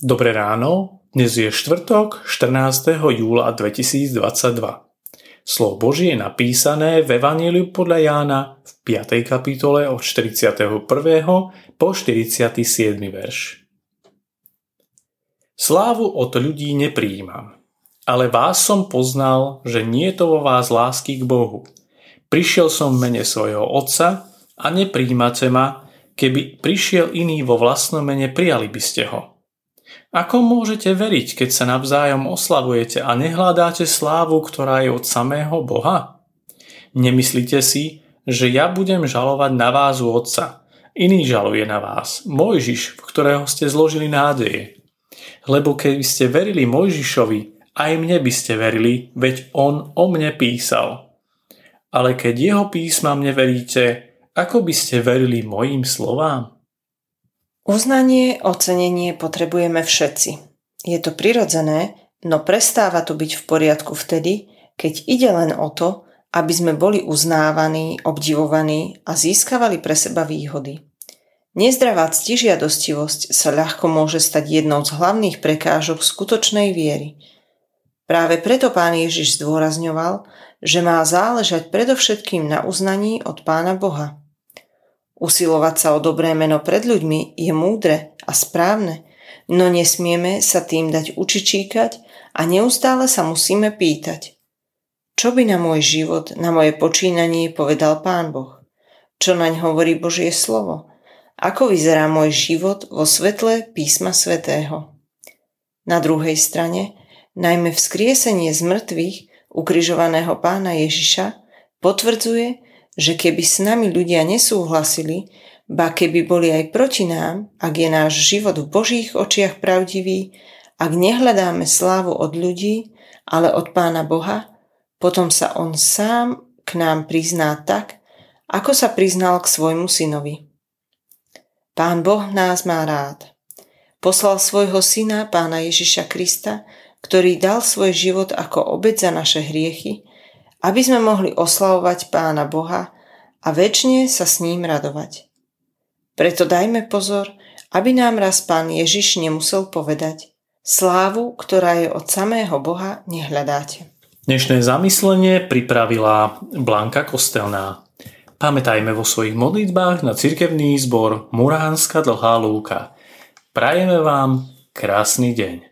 Dobré ráno, dnes je štvrtok 14. júla 2022. Slovo Božie je napísané v Evangeliu podľa Jána v 5. kapitole od 41. po 47. verš. Slávu od ľudí nepríjmam, ale vás som poznal, že nie je to vo vás lásky k Bohu. Prišiel som v mene svojho Otca a nepríjmate ma, keby prišiel iný vo vlastnom mene, prijali by ste ho. Ako môžete veriť, keď sa navzájom oslavujete a nehľadáte slávu, ktorá je od samého Boha? Nemyslíte si, že ja budem žalovať na vás u Otca. Iný žaluje na vás, Mojžiš, v ktorého ste zložili nádeje. Lebo keby ste verili Mojžišovi, aj mne by ste verili, veď on o mne písal. Ale keď jeho písmam neveríte, ako by ste verili mojim slovám? Uznanie, ocenenie potrebujeme všetci. Je to prirodzené, no prestáva to byť v poriadku vtedy, keď ide len o to, aby sme boli uznávaní, obdivovaní a získavali pre seba výhody. Nezdravá ctižiadostivosť sa ľahko môže stať jednou z hlavných prekážok skutočnej viery. Práve preto pán Ježiš zdôrazňoval, že má záležať predovšetkým na uznaní od pána Boha. Usilovať sa o dobré meno pred ľuďmi je múdre a správne, no nesmieme sa tým dať učičíkať a neustále sa musíme pýtať. Čo by na môj život, na moje počínanie povedal Pán Boh? Čo naň hovorí Božie slovo? Ako vyzerá môj život vo svetle písma svätého? Na druhej strane, najmä vzkriesenie z mŕtvych ukrižovaného pána Ježiša potvrdzuje, že keby s nami ľudia nesúhlasili, ba keby boli aj proti nám, ak je náš život v Božích očiach pravdivý, ak nehľadáme slávu od ľudí, ale od Pána Boha, potom sa On sám k nám prizná tak, ako sa priznal k svojmu synovi. Pán Boh nás má rád. Poslal svojho syna, pána Ježiša Krista, ktorý dal svoj život ako obec za naše hriechy, aby sme mohli oslavovať Pána Boha a väčšine sa s ním radovať. Preto dajme pozor, aby nám raz Pán Ježiš nemusel povedať slávu, ktorá je od samého Boha, nehľadáte. Dnešné zamyslenie pripravila Blanka Kostelná. Pamätajme vo svojich modlitbách na cirkevný zbor Muránska dlhá lúka. Prajeme vám krásny deň.